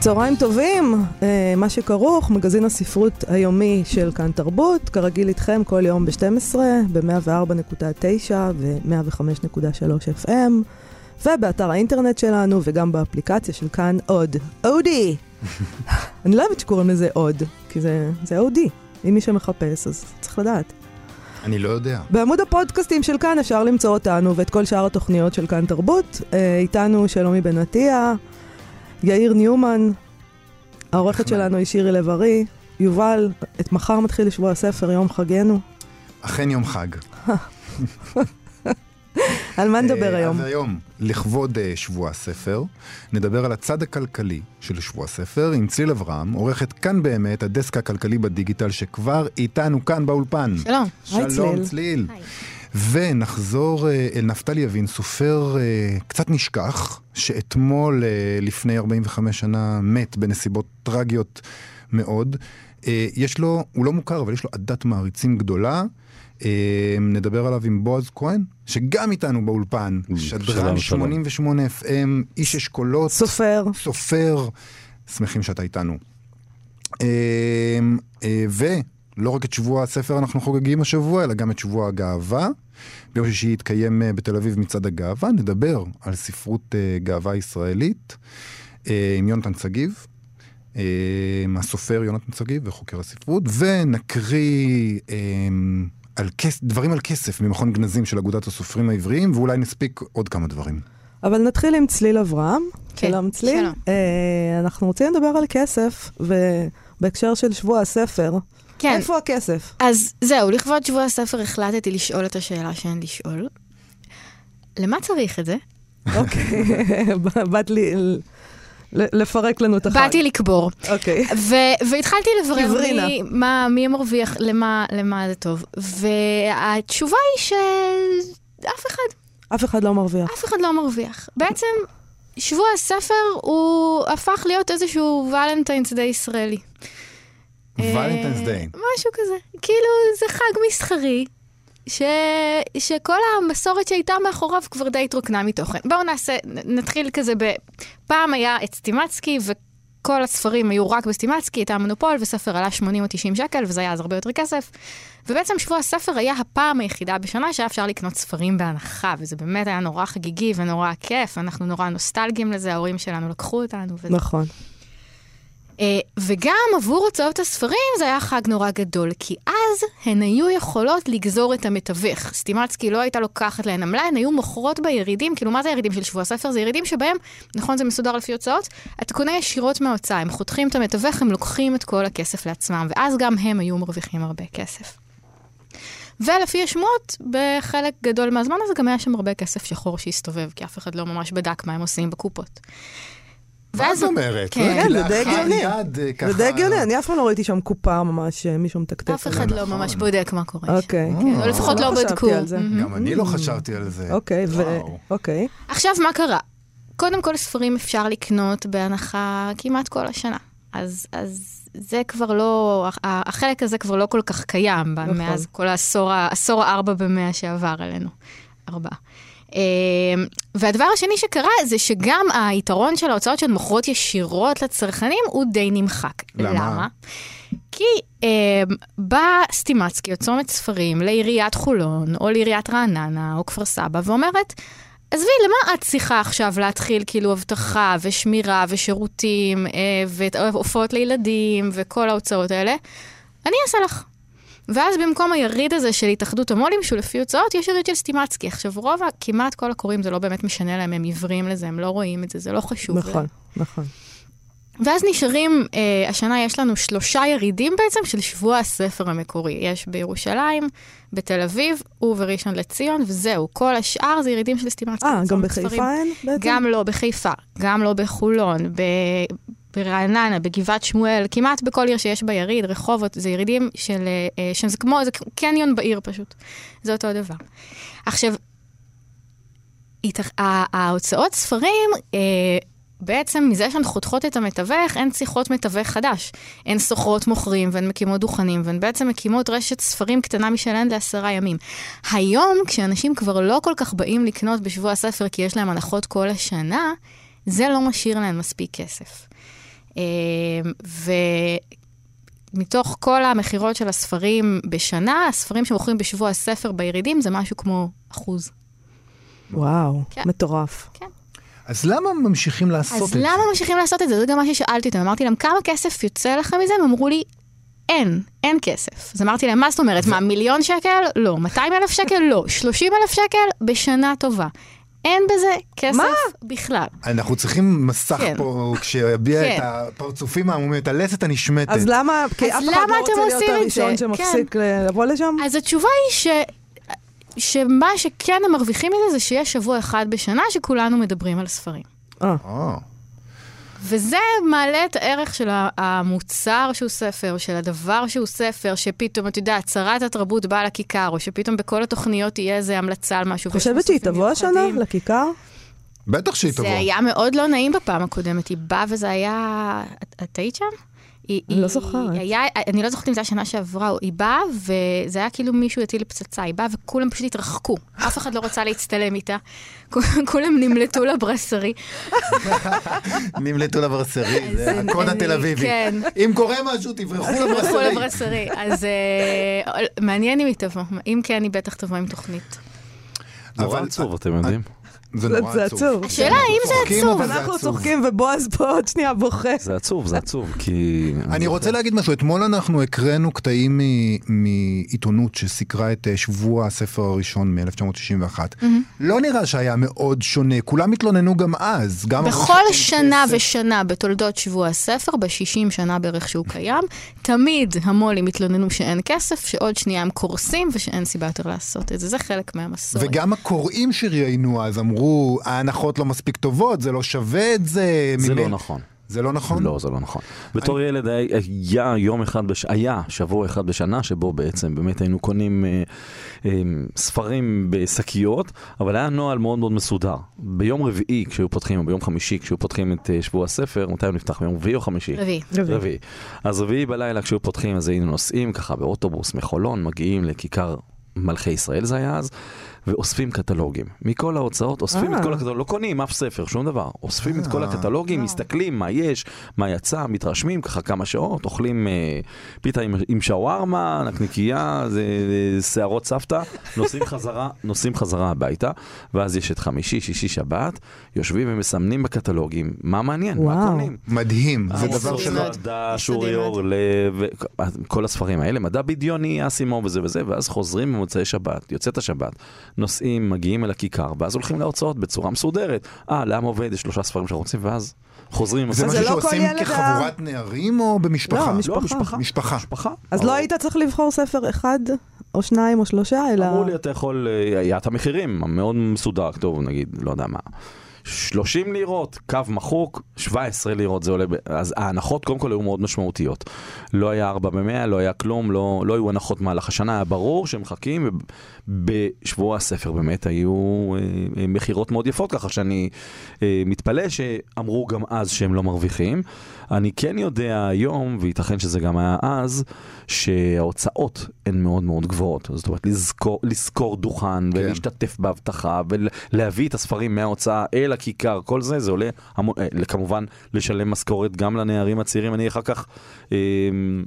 צהריים טובים, אה, מה שכרוך, מגזין הספרות היומי של כאן תרבות, כרגיל איתכם כל יום ב-12, ב-104.9 ו-105.3 FM, ובאתר האינטרנט שלנו וגם באפליקציה של כאן עוד. אודי! אני לא אוהבת שקוראים לזה עוד, כי זה, זה אודי. אם מי שמחפש, אז צריך לדעת. אני לא יודע. בעמוד הפודקאסטים של כאן אפשר למצוא אותנו ואת כל שאר התוכניות של כאן תרבות. אה, איתנו שלומי בן עטיה, יאיר ניומן, העורכת שלנו היא שירי לב-ארי. יובל, את מחר מתחיל שבוע הספר, יום חגנו. אכן יום חג. על מה נדבר אה, היום? אז היום, לכבוד אה, שבוע הספר, נדבר על הצד הכלכלי של שבוע הספר עם צליל אברהם, עורכת כאן באמת הדסק הכלכלי בדיגיטל שכבר איתנו כאן באולפן. שלום. היי, שלום צליל. צליל. ונחזור אה, אל נפתלי יבין, סופר אה, קצת נשכח, שאתמול, אה, לפני 45 שנה, מת בנסיבות טרגיות מאוד. יש לו, הוא לא מוכר, אבל יש לו עדת מעריצים גדולה. נדבר עליו עם בועז כהן, שגם איתנו באולפן, שדרן שלום, שלום. 88 FM, איש אשכולות, סופר. סופר, שמחים שאתה איתנו. אה, ולא רק את שבוע הספר אנחנו חוגגים השבוע, אלא גם את שבוע הגאווה. ביום שישי יתקיים אה, בתל אביב מצעד הגאווה, נדבר על ספרות אה, גאווה ישראלית אה, עם יונתן שגיב, הסופר יונתן שגיב וחוקר הספרות, ונקריא אה, על כס, דברים על כסף ממכון גנזים של אגודת הסופרים העבריים, ואולי נספיק עוד כמה דברים. אבל נתחיל עם צליל אברהם. כן, שלום צליל. שלום. אה, אנחנו רוצים לדבר על כסף, ובהקשר של שבוע הספר. כן, איפה הכסף? אז זהו, לכבוד שבוע הספר החלטתי לשאול את השאלה שאין לשאול. למה צריך את זה? אוקיי, באת לי לפרק לנו את החג. באתי לקבור. אוקיי. והתחלתי לברר. מי, מה, מי מרוויח, למה, למה זה טוב. והתשובה היא שאף אחד, אף אחד לא מרוויח. אף אחד לא מרוויח. בעצם, שבוע הספר הוא הפך להיות איזשהו ולנטיינס דיי ישראלי. ולנטיינס אה, דיי. משהו כזה. כאילו, זה חג מסחרי, ש... שכל המסורת שהייתה מאחוריו כבר די התרוקנה מתוכן. בואו נעשה, נתחיל כזה ב... פעם היה את סטימצקי, וכל הספרים היו רק בסטימצקי, הייתה מונופול, וספר עלה 80 או 90 שקל, וזה היה אז הרבה יותר כסף. ובעצם שבוע הספר היה הפעם היחידה בשנה שהיה אפשר לקנות ספרים בהנחה, וזה באמת היה נורא חגיגי ונורא כיף, אנחנו נורא נוסטלגיים לזה, ההורים שלנו לקחו אותנו. וזה נכון. אה, וגם עבור הוצאות הספרים זה היה חג נורא גדול, כי אז הן היו יכולות לגזור את המתווך. סטימצקי לא הייתה לוקחת להן עמלה, הן היו מוכרות בירידים, כאילו מה זה ירידים של שבוע הספר? זה ירידים שבהם, נכון זה מסודר לפי הוצאות, אתה קונה ישירות מההוצאה, הם חותכים את המתווך, הם לוקחים את כל הכסף לעצמם, ואז גם הם היו מרוויחים הרבה כסף. ולפי השמועות, בחלק גדול מהזמן הזה גם היה שם הרבה כסף שחור שהסתובב, כי אף אחד לא ממש בדק מה הם עושים בקופות. מה ואז- זאת אומרת? כן. לא כן, זה די הגיוני. אה, זה די הגיוני, אני אף פעם לא ראיתי שם קופה ממש שמישהו מתקתק. אף אחד. לא ממש בודק מה קורה. שם. אוקיי. כן, או לפחות לא חשבתי בדקו. על זה. מהמם. גם אני לא חשבתי על זה. אוקיי. אוקיי. עכשיו, מה קרה? קודם כל, ספרים אפשר לקנות בהנחה כמעט כל השנה. אז, אז זה כבר לא, החלק הזה כבר לא כל כך קיים, נכון. מאז כל העשור, ה- עשור הארבע במאה שעבר עלינו. ארבעה. אמ, והדבר השני שקרה זה שגם היתרון של ההוצאות שהן מוכרות ישירות לצרכנים הוא די נמחק. למה? למה? כי אמ, בא סטימצקי או צומת ספרים לעיריית חולון, או לעיריית רעננה, או כפר סבא, ואומרת, עזבי, למה את צריכה עכשיו להתחיל כאילו אבטחה ושמירה ושירותים אה, והופעות לילדים וכל ההוצאות האלה? אני אעשה לך. ואז במקום היריד הזה של התאחדות המו"לים, שהוא לפי הוצאות, יש יריד של סטימצקי. עכשיו, רוב, כמעט כל הקוראים, זה לא באמת משנה להם, הם עיוורים לזה, הם לא רואים את זה, זה לא חשוב. נכון, להם. נכון. ואז נשארים, אה, השנה יש לנו שלושה ירידים בעצם של שבוע הספר המקורי. יש בירושלים, בתל אביב ובראשון לציון, וזהו. כל השאר זה ירידים של סטימצקי. אה, גם בחיפה. אין בעצם? גם לא בחיפה, גם לא בחולון, ב... ברעננה, בגבעת שמואל, כמעט בכל עיר שיש בה יריד, רחובות, זה ירידים של... אה, שזה כמו, זה קניון בעיר פשוט. זה אותו דבר. עכשיו, ההוצאות ספרים, אה, בעצם מזה שהן חותכות את המתווך, אין צריכות מתווך חדש. הן שוכרות מוכרים והן מקימות דוכנים, והן בעצם מקימות רשת ספרים קטנה משלהן לעשרה ימים. היום, כשאנשים כבר לא כל כך באים לקנות בשבוע הספר כי יש להם הנחות כל השנה, זה לא משאיר להם מספיק כסף. אה, ומתוך כל המכירות של הספרים בשנה, הספרים שמוכרים בשבוע הספר בירידים זה משהו כמו אחוז. וואו, כן. מטורף. כן. אז למה ממשיכים לעשות את זה? אז למה ממשיכים לעשות את זה? זה גם מה ששאלתי אותם. אמרתי להם, כמה כסף יוצא לכם מזה? הם אמרו לי, אין, אין כסף. אז אמרתי להם, מה זאת אומרת? מה, מיליון שקל? לא. 200 אלף שקל? לא. 30 אלף שקל? בשנה טובה. אין בזה כסף מה? בכלל. אנחנו צריכים מסך כן. פה שיביע כן. את הפרצופים העמומים, את הלסת הנשמטת. אז למה? כי אף אחד לא רוצה להיות הראשון שמפסיק כן. לבוא לשם? אז התשובה היא ש... שמה שכן הם מרוויחים מזה זה שיש שבוע אחד בשנה שכולנו מדברים על ספרים. אה. וזה מעלה את הערך של המוצר שהוא ספר, של הדבר שהוא ספר, שפתאום, את יודעת, שרת התרבות באה לכיכר, או שפתאום בכל התוכניות תהיה איזה המלצה על משהו. חושבת שהיא תבוא השנה לכיכר? בטח שהיא תבוא. זה היה מאוד לא נעים בפעם הקודמת, היא באה וזה היה... את היית שם? היא, אני לא זוכרת. היה, אני לא זוכרת אם זה השנה שעברה, היא באה, וזה היה כאילו מישהו הטיל פצצה, היא באה וכולם פשוט התרחקו. אף אחד לא רצה להצטלם איתה. כולם נמלטו לברסרי. נמלטו לברסרי, זה הקוד התל אביבי. כן. אם קורה משהו, תברחו לברסרי. תברחו לברסרי. אז אה, מעניין אם היא תבוא. אם כן, היא בטח תבוא עם תוכנית. נורא עצוב, אתם יודעים. זה נורא עצוב. השאלה האם זה עצוב. אנחנו צוחקים ובועז פה עוד שנייה בוכה. זה עצוב, זה עצוב, כי... אני רוצה להגיד משהו, אתמול אנחנו הקראנו קטעים מעיתונות שסיקרה את אה, שבוע הספר הראשון מ-1961. לא נראה שהיה מאוד שונה, כולם התלוננו גם אז. בכל שנה ושנה בתולדות שבוע הספר, ב-60 שנה בערך שהוא קיים, תמיד המו"לים התלוננו שאין כסף, שעוד שנייה הם קורסים ושאין סיבה יותר לעשות את זה. זה חלק מהמסורת. וגם הקוראים שראיינו אז אמרו... אמרו, ההנחות לא מספיק טובות, זה לא שווה את זה. זה ממל... לא נכון. זה לא נכון? לא, זה לא נכון. בתור ילד היה יום אחד, בש... היה שבוע אחד בשנה שבו בעצם באמת היינו קונים אה, אה, ספרים בשקיות, אבל היה נוהל מאוד מאוד מסודר. ביום רביעי כשהיו פותחים, או ביום חמישי כשהיו פותחים את אה, שבוע הספר, מתי הוא נפתח? ביום רביעי או חמישי? רביעי. רביעי. אז רביעי בלילה כשהיו פותחים, אז היינו נוסעים ככה באוטובוס מחולון, מגיעים לכיכר מלכי ישראל זה היה אז, ואוספים קטלוגים. מכל ההוצאות אוספים את כל אה. הקטלוגים, לא קונים אף ספר, שום דבר. אוספים את כל אה. הקטלוגים, מסתכלים מה יש, מה יצא, מתרשמים ככה כמה שעות, אוכלים אה, פיתה עם שווארמה, נקניקייה, שערות סבתא, נוסעים חזרה, נוסעים חזרה הביתה, ואז יש את חמישי, שישי, שבת, יושבים ומסמנים בקטלוגים, מה מעניין, מה קונים. מדהים, זה דבר שלא... מדע, שורי אורלב, כל הספרים האלה, מדע בדיוני, אסימוב וזה וזה, ואז חוזרים במוצאי שבת, יוצאת השבת. נוסעים, מגיעים אל הכיכר, ואז הולכים להוצאות בצורה מסודרת. אה, לעם עובד, יש שלושה ספרים שאנחנו רוצים, ואז חוזרים. זה משהו לא שעושים כחבורת נערים או במשפחה? לא, משפחה. לא, משפחה. משפחה. אז לא היית צריך לבחור ספר אחד? או שניים או שלושה, אלא... אמרו לי, אתה יכול, אה, היה את המחירים, מאוד מסודר, טוב, נגיד, לא יודע מה. 30 לירות, קו מחוק, 17 לירות זה עולה, אז ההנחות קודם כל היו מאוד משמעותיות. לא היה 4 ב-100, לא היה כלום, לא, לא היו הנחות מהלך השנה, היה ברור שהם מחכים, בשבוע הספר באמת היו אה, מכירות מאוד יפות, ככה שאני אה, מתפלא שאמרו גם אז שהם לא מרוויחים. אני כן יודע היום, וייתכן שזה גם היה אז, שההוצאות הן מאוד מאוד גבוהות. זאת אומרת, לזכור, לשכור דוכן כן. ולהשתתף באבטחה ולהביא את הספרים מההוצאה אל הכיכר, כל זה, זה עולה המון, אה, כמובן לשלם משכורת גם לנערים הצעירים. אני אחר כך, אה,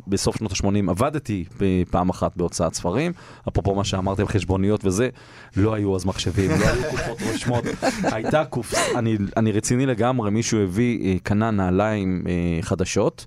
בסוף שנות ה-80, עבדתי פעם אחת בהוצאת ספרים, אפרופו מה שאמרתם, חשבוניות וזה, לא היו אז מחשבים, לא היו קופות רושמות. הייתה קופסה, אני, אני רציני לגמרי, מישהו הביא, אה, קנה נעליים אה, חדשות.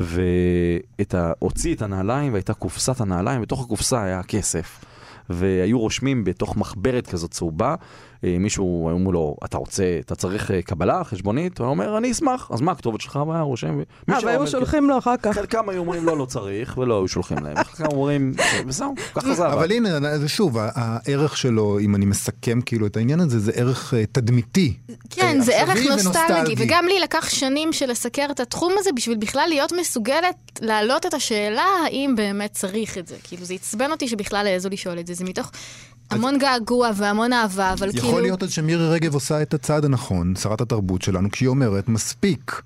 והוציא את הנעליים והייתה קופסת הנעליים, בתוך הקופסה היה כסף. והיו רושמים בתוך מחברת כזאת צהובה, מישהו, אמרו לו, אתה רוצה, אתה צריך אה, קבלה, חשבונית? הוא אומר, אני אשמח. אז מה הכתובת שלך? הוא היה רושם. אה, והיו שולחים לו אחר כך. חלקם היו אומרים, לא, לא צריך, ולא היו שולחים להם. חלקם אומרים, וזהו, ככה זה אבל הנה, זה שוב, הערך שלו, אם אני מסכם כאילו את העניין הזה, זה ערך תדמיתי. כן, כן, זה ערך נוסטלגי. וגם לי לקח שנים של לסקר את התחום הזה בשביל בכלל להיות מסוגלת להעלות את השאלה האם באמת צריך את זה. כאילו, זה עצבן אותי שבכלל העזו לשאול את זה, זה מתוך המון געגוע והמון אהבה, אבל כאילו... יכול להיות אז שמירי רגב עושה את הצעד הנכון, שרת התרבות שלנו, כשהיא אומרת, מספיק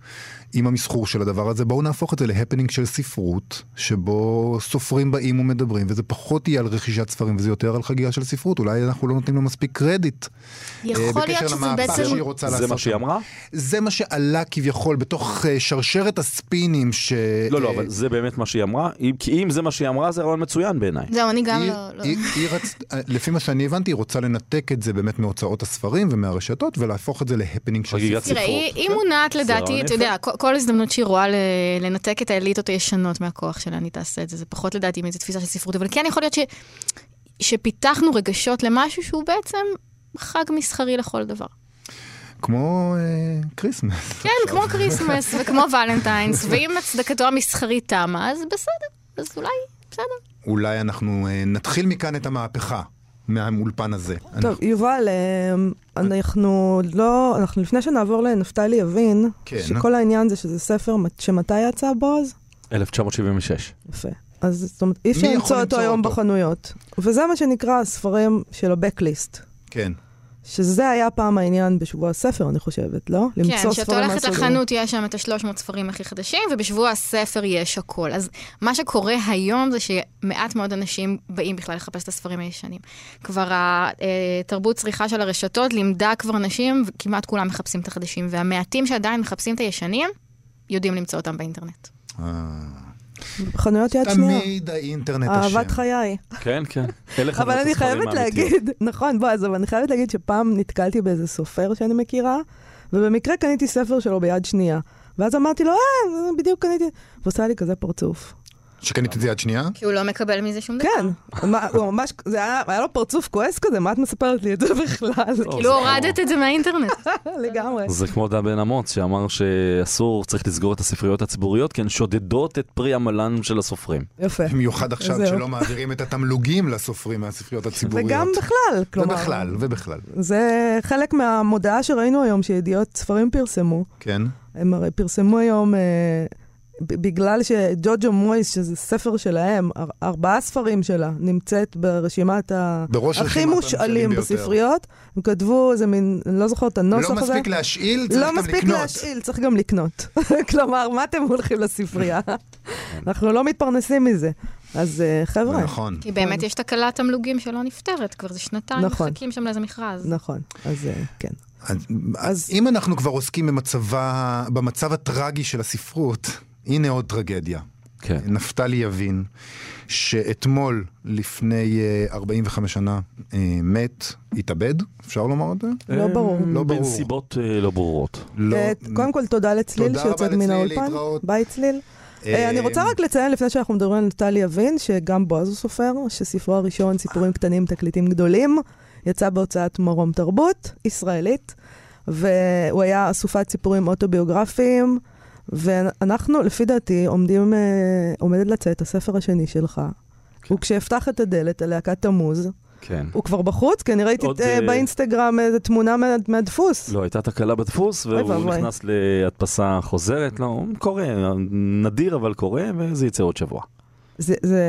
עם המסחור של הדבר הזה, בואו נהפוך את זה להפנינג של ספרות, שבו סופרים באים ומדברים, וזה פחות יהיה על רכישת ספרים, וזה יותר על חגיגה של ספרות, אולי אנחנו לא נותנים לו מספיק קרדיט. אה, יכול להיות שזה בעצם... שהיא רוצה לעשות. זה מה שהיא. אמרה? זה מה שעלה כביכול בתוך אה, שרשרת הספינים ש... לא, לא, אבל זה באמת מה שהיא אמרה. כי אם זה מה שהיא אמרה, זה רעיון מצוין בעיניי. זהו, אני גם היא, לא... לא- היא, היא רצ... לפי מה שאני הבנתי, היא רוצה לנתק את זה באמת מהוצאות הספרים ומהרשתות ולהפוך את זה להפנינג של ספרות. תראה, היא, כן. מונעת זה לדעתי, אתה. יודע, כל, הזדמנות שהיא רואה לנתק את האליטות הישנות מהכוח שלה, היא תעשה את זה. זה פחות לדעתי מאיזו תפיסה של ספרות, אבל כן יכול להיות ש, שפיתחנו רגשות למשהו שהוא בעצם חג מסחרי לכל דבר. כמו אה, כריסמס. כן, כמו כריסמס וכמו ולנטיינס, ואם הצדקתו המסחרית תמה, אז בסדר, אז אולי, בסדר. אולי אנחנו אה, נתחיל מכאן את המהפכה, מהאולפן הזה. טוב, יובל, אה, אנחנו לא, אנחנו לפני שנעבור לנפתלי יבין, כן. שכל העניין זה שזה ספר מת- שמתי יצא בועז? 1976. יפה. אז זאת אומרת, אי אפשר למצוא אותו היום? בחנויות. וזה מה שנקרא הספרים של ה-Backlist. כן. שזה היה פעם העניין בשבוע הספר, אני חושבת, לא? כן, למצוא ספרים הולכת מהסוג הזה. לחנות, יש שם את ה-300 ספרים הכי חדשים, ובשבוע הספר יש הכל. אז מה שקורה היום זה שמעט מאוד אנשים באים בכלל לחפש את הספרים הישנים. כבר התרבות צריכה של הרשתות לימדה כבר אנשים, וכמעט כולם מחפשים את החדשים, והמעטים שעדיין מחפשים את הישנים, יודעים למצוא אותם באינטרנט. חנויות יד שנייה. תמיד האינטרנט אשם. אהבת חיי. כן, כן. אלה אבל אני חייבת. להגיד, נכון, בועז, אבל אני חייבת להגיד שפעם נתקלתי באיזה סופר שאני מכירה, ובמקרה קניתי ספר שלו ביד שנייה. ואז אמרתי לו, אה, בדיוק קניתי, והוא עושה לי כזה פרצוף. שקנית את זה יד שנייה? כי הוא לא מקבל מזה שום דבר. כן, הוא ממש, זה היה, לו פרצוף כועס כזה, מה את מספרת לי את זה בכלל? כאילו הורדת את זה מהאינטרנט. לגמרי. זה כמו דן בן אמוץ שאמר שאסור, צריך לסגור את הספריות הציבוריות כי הן שודדות את פרי עמלם של הסופרים. יפה. במיוחד עכשיו. שלא מעבירים את התמלוגים לסופרים מהספריות הציבוריות. וגם בכלל, כלומר, ובכלל, ובכלל. זה חלק מהמודעה שראינו היום שידיעות ספרים פרסמו. כן. הם הרי פרסמו היום, אה, בגלל שג'וג'ו מויס, שזה ספר שלהם, אר- ארבעה ספרים שלה, נמצאת ברשימת ה... בראש הכי מושאלים. בספריות. הם כתבו איזה מין, אני לא זוכרת את הנוסח לא הזה. מספיק להשאיל, צריך לא גם מספיק לקנות. להשאיל, צריך גם לקנות. כלומר, מה אתם הולכים לספרייה? אנחנו לא מתפרנסים מזה. אז אה, חבר'ה, נכון. כי באמת יש תקלת תמלוגים שלא נפתרת, כבר זה שנתיים נכון. מחכים שם לאיזה מכרז. נכון, אז אה, כן. אז, אז אם אנחנו כבר עוסקים במצבה, במצב הטרגי של הספרות, הנה עוד טרגדיה. כן. נפתלי יבין שאתמול, לפני אה, 45 שנה, אה, מת, התאבד, אפשר לומר את זה? לא ברור. לא ברור. בנסיבות אה, לא ברורות. לא. אה, קודם כל, תודה לצליל תודה רבה שיוצאת מן לצליל, האולפן. להתראות. ביי צליל. אה, אני רוצה רק לציין, לפני שאנחנו מדברים על נטלי יבין, שגם בועז הוא סופר, שספרו הראשון, סיפורים קטנים, תקליטים גדולים, יצא בהוצאת מרום תרבות, ישראלית, והוא היה אסופת סיפורים אוטוביוגרפיים, ואנחנו, לפי דעתי, עומדים, אה, עומדת לצאת הספר השני שלך. כן. וכשאפתח את הדלת, הלהקת תמוז, כן. הוא כבר בחוץ, כי אני ראיתי עוד, אה, באינסטגרם איזו תמונה מה- מהדפוס. לא, הייתה תקלה בדפוס, אוי והוא ואבוי. נכנס להדפסה חוזרת, לא, קורה, נדיר אבל קורה, וזה יצא עוד שבוע. זה, זה,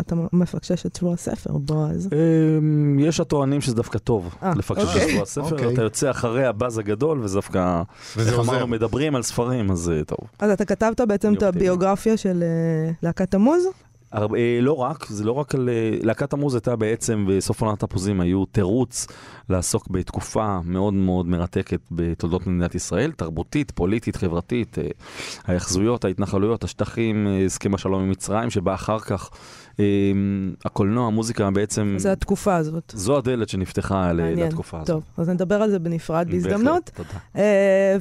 אתה מפקשש את שבוע הספר, בועז. אמ, יש הטוענים שזה דווקא טוב, אה, לפקשש אוקיי. שבוע הספר, אוקיי. אתה יוצא אחרי הבאז הגדול, וזה דווקא, איך. אמרנו, מדברים על ספרים, אז זה טוב. אז אתה כתבת בעצם את. הביוגרפיה של אה, להקת תמוז? הרבה, אה, לא רק, זה לא רק על... אה, להקת המוז הייתה בעצם, בסוף עונת תפוזים היו תירוץ לעסוק בתקופה מאוד מאוד מרתקת בתולדות מדינת ישראל, תרבותית, פוליטית, חברתית, אה, ההאחזויות, ההתנחלויות, השטחים, הסכם השלום עם מצרים, שבא אחר כך הקולנוע, המוזיקה בעצם, זה התקופה הזאת. זו הדלת שנפתחה מעניין. לתקופה הזאת. טוב, אז נדבר על זה בנפרד בהחלט, בהזדמנות. תודה. אה,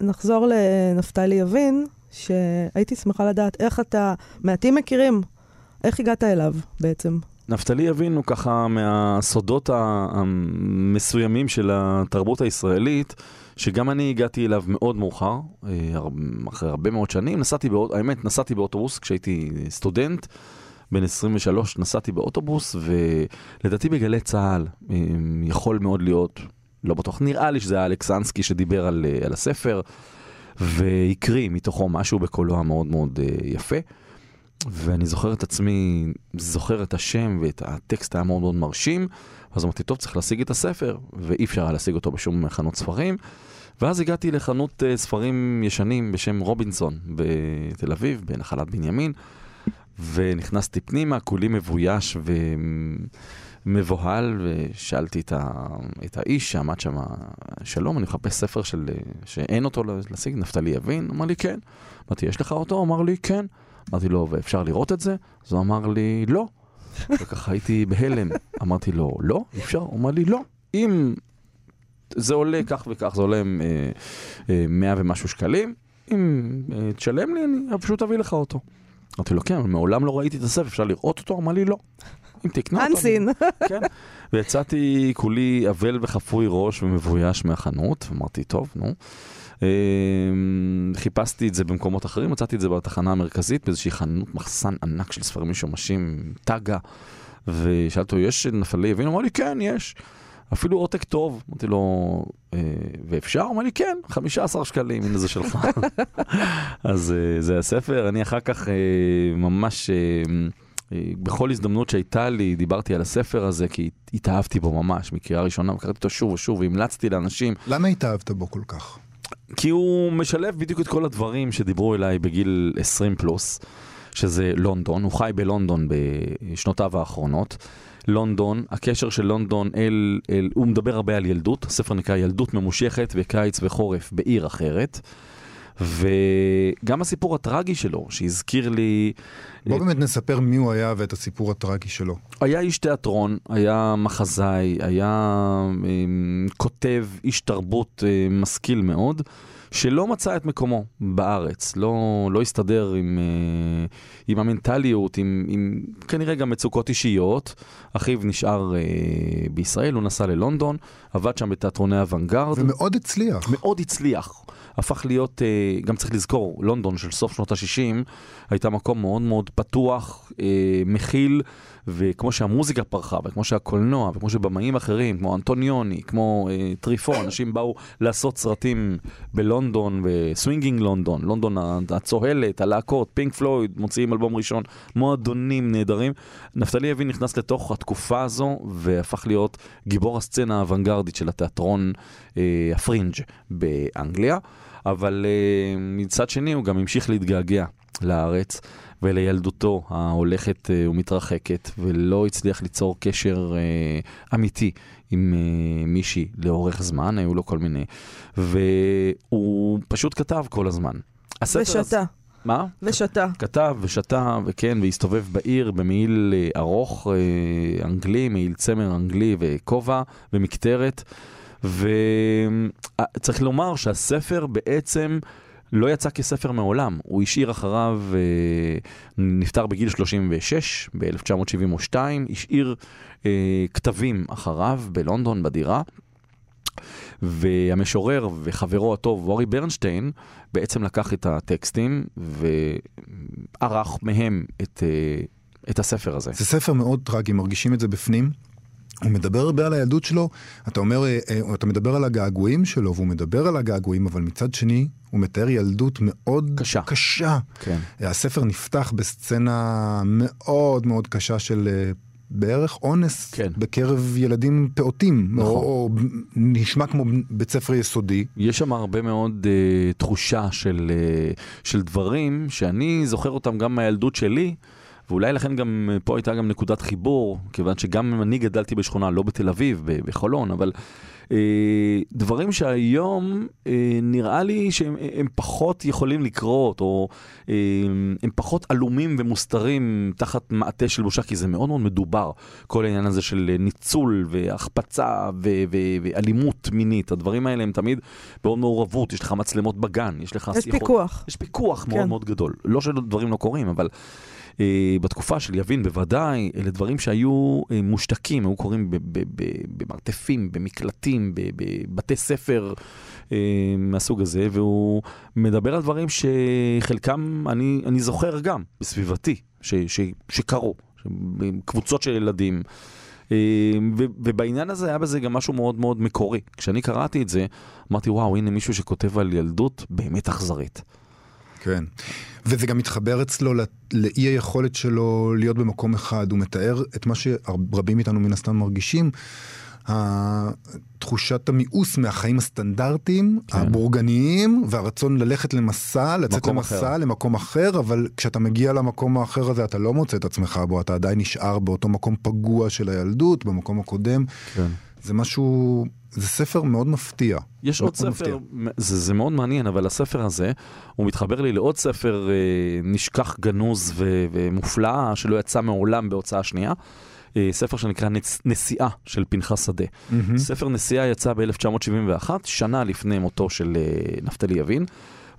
ונחזור לנפתלי יבין, שהייתי שמחה לדעת איך אתה, מעטים מכירים, איך הגעת אליו בעצם? נפתלי יבין הוא ככה מהסודות המסוימים של התרבות הישראלית, שגם אני הגעתי אליו מאוד מאוחר, אה, אחרי הרבה מאוד שנים. נסעתי, באות, האמת, נסעתי באוטובוס כשהייתי סטודנט, בן 23, נסעתי באוטובוס, ולדעתי בגלי צה"ל אה, יכול מאוד להיות לא בטוח, נראה לי שזה היה אלכסנסקי שדיבר על, אה, על הספר, והקריא מתוכו משהו בקולו המאוד מאוד אה, יפה. ואני זוכר את עצמי, זוכר את השם ואת הטקסט היה מאוד מאוד מרשים, אז אמרתי, טוב, צריך להשיג את הספר, ואי אפשר היה להשיג אותו בשום חנות ספרים. ואז הגעתי לחנות uh, ספרים ישנים בשם רובינסון בתל אביב, בנחלת בנימין, ונכנסתי פנימה, כולי מבויש ומבוהל, ושאלתי את, ה... את האיש שעמד שם, שלום, אני מחפש ספר של... שאין אותו להשיג, נפתלי יבין? אמר לי, כן. אמרתי, יש לך אותו? אמר לי, כן. אמרתי לו, ואפשר לראות את זה? אז הוא אמר לי, לא. וככה הייתי בהלם. אמרתי לו, לא? אפשר? הוא אמר לי, לא. אם זה עולה כך וכך, זה עולה אה, אה, 100 ומשהו שקלים, אם אה, תשלם לי, אני פשוט אביא לך אותו. אמרתי לו, כן, מעולם לא ראיתי את הספר, אפשר לראות אותו? אמר לי, לא. אם תקנה אותו... אנסין. כן. ויצאתי כולי אבל וחפוי ראש ומבויש מהחנות, אמרתי, טוב, נו. אמ, חיפשתי את זה במקומות אחרים, מצאתי את זה בתחנה המרכזית, באיזושהי חנות מחסן ענק של ספרים משומשים, טאגה, ושאלתי אותו, יש נפלי יבין? הוא אמר לי, כן, יש. אפילו עותק טוב. אמרתי לו, אה, ואפשר? הוא אמר לי, כן, 15 שקלים, הנה זה שלך. אז אה, זה הספר. אני אחר כך אה, ממש... בכל הזדמנות שהייתה לי, דיברתי על הספר הזה, כי התאהבתי בו ממש, מקריאה ראשונה, וקראתי אותו שוב ושוב, והמלצתי לאנשים. למה התאהבת בו כל כך? כי הוא משלב בדיוק את כל הדברים שדיברו אליי בגיל 20 פלוס, שזה לונדון, הוא חי בלונדון בשנותיו האחרונות. לונדון, הקשר של לונדון אל, אל, הוא מדבר הרבה על ילדות, הספר נקרא ילדות ממושכת בקיץ וחורף בעיר אחרת. וגם הסיפור הטרגי שלו, שהזכיר לי... בוא באמת נספר מי הוא היה ואת הסיפור הטרגי שלו. היה איש תיאטרון, היה מחזאי, היה um, כותב, איש תרבות uh, משכיל מאוד. שלא מצא את מקומו בארץ, לא, לא הסתדר עם, אה, עם המנטליות, עם, עם כנראה גם מצוקות אישיות. אחיו נשאר אה, בישראל, הוא נסע ללונדון, עבד שם בתיאטרוני אוונגרד. ומאוד הצליח. מאוד הצליח. הפך להיות, אה, גם צריך לזכור, לונדון של סוף שנות ה-60 הייתה מקום מאוד מאוד פתוח, אה, מכיל. וכמו שהמוזיקה פרחה, וכמו שהקולנוע, וכמו שבמאים אחרים, כמו אנטוניוני, כמו אה, טריפו, אנשים באו לעשות סרטים בלונדון, ב Swinging London, לונדון הצוהלת, הלהקות, פינק פלויד, מוציאים אלבום ראשון, מועדונים נהדרים. נפתלי יבין נכנס לתוך התקופה הזו, והפך להיות גיבור הסצנה האוונגרדית של התיאטרון אה, הפרינג' באנגליה. אבל אה, מצד שני הוא גם המשיך להתגעגע לארץ, ולילדותו ההולכת אה, ומתרחקת, ולא הצליח ליצור קשר אה, אמיתי עם אה, מישהי לאורך זמן, היו לו כל מיני. והוא פשוט כתב כל הזמן. ושתה. מה? ושתה. כתב ושתה, וכן, והסתובב בעיר במעיל ארוך אנגלי, מעיל צמר אנגלי וכובע ומקטרת. וצריך לומר שהספר בעצם לא יצא כספר מעולם, הוא השאיר אחריו, אה, נפטר בגיל 36, ב-1972, השאיר אה, כתבים אחריו בלונדון, בדירה. והמשורר וחברו הטוב, אורי ברנשטיין, בעצם לקח את הטקסטים וערך מהם את, אה, את הספר הזה. זה ספר מאוד טרגי, מרגישים את זה בפנים. הוא מדבר הרבה על הילדות שלו, אתה אומר, אה, אה, אתה מדבר על הגעגועים שלו, והוא מדבר על הגעגועים, אבל מצד שני, הוא מתאר ילדות מאוד קשה. קשה. כן. הספר נפתח בסצנה מאוד מאוד קשה של אה, בערך אונס כן. בקרב ילדים פעוטים, נכון. או, או נשמע כמו בית ספר יסודי. יש שם הרבה מאוד uh, תחושה של, uh, של דברים שאני זוכר אותם גם מהילדות שלי. ואולי לכן גם אה, פה הייתה גם נקודת חיבור, כיוון שגם אם אני גדלתי בשכונה, לא בתל אביב, בחולון, אבל אה, דברים שהיום אה, נראה לי שהם הם פחות יכולים לקרות, או אה, הם פחות עלומים ומוסתרים תחת מעטה של בושה, כי זה מאוד מאוד מדובר, כל העניין הזה של ניצול והחפצה ו- ו- ואלימות מינית. הדברים האלה הם תמיד מאוד מעורבות, יש לך מצלמות בגן, יש לך יש שיחות. פיקוח. יש פיקוח כן. מאוד מאוד גדול. לא שדברים לא קורים, אבל... אה, בתקופה של יבין בוודאי, אלה דברים שהיו אה, מושתקים, היו קוראים במרתפים, במקלטים, בבתי ספר אה, מהסוג הזה, והוא מדבר על דברים שחלקם אני, אני זוכר גם בסביבתי, ש, ש, שקרו, קבוצות של ילדים. ובעניין הזה היה בזה גם משהו מאוד מאוד מקורי. כשאני קראתי את זה, אמרתי, וואו, הנה מישהו שכותב על ילדות באמת אכזרית. כן. וזה גם מתחבר אצלו לא- לאי היכולת שלו להיות במקום אחד. הוא מתאר את מה שרבים מאיתנו מן הסתם מרגישים. תחושת המיאוס מהחיים הסטנדרטיים, כן. הבורגניים, והרצון ללכת למסע, לצאת למסע, אחר. למקום אחר, אבל כשאתה מגיע למקום האחר הזה אתה לא מוצא את עצמך בו, אתה עדיין נשאר באותו מקום פגוע של הילדות, במקום הקודם. כן. זה משהו, זה ספר מאוד מפתיע. יש עוד ספר, זה, זה מאוד מעניין, אבל הספר הזה, הוא מתחבר לי לעוד ספר אה, נשכח גנוז ו, ומופלא, שלא יצא מעולם בהוצאה שנייה. אה, ספר שנקרא נס, נסיעה של פנחס שדה. Mm-hmm. ספר נסיעה יצא ב-1971, שנה לפני מותו של אה, נפתלי יבין.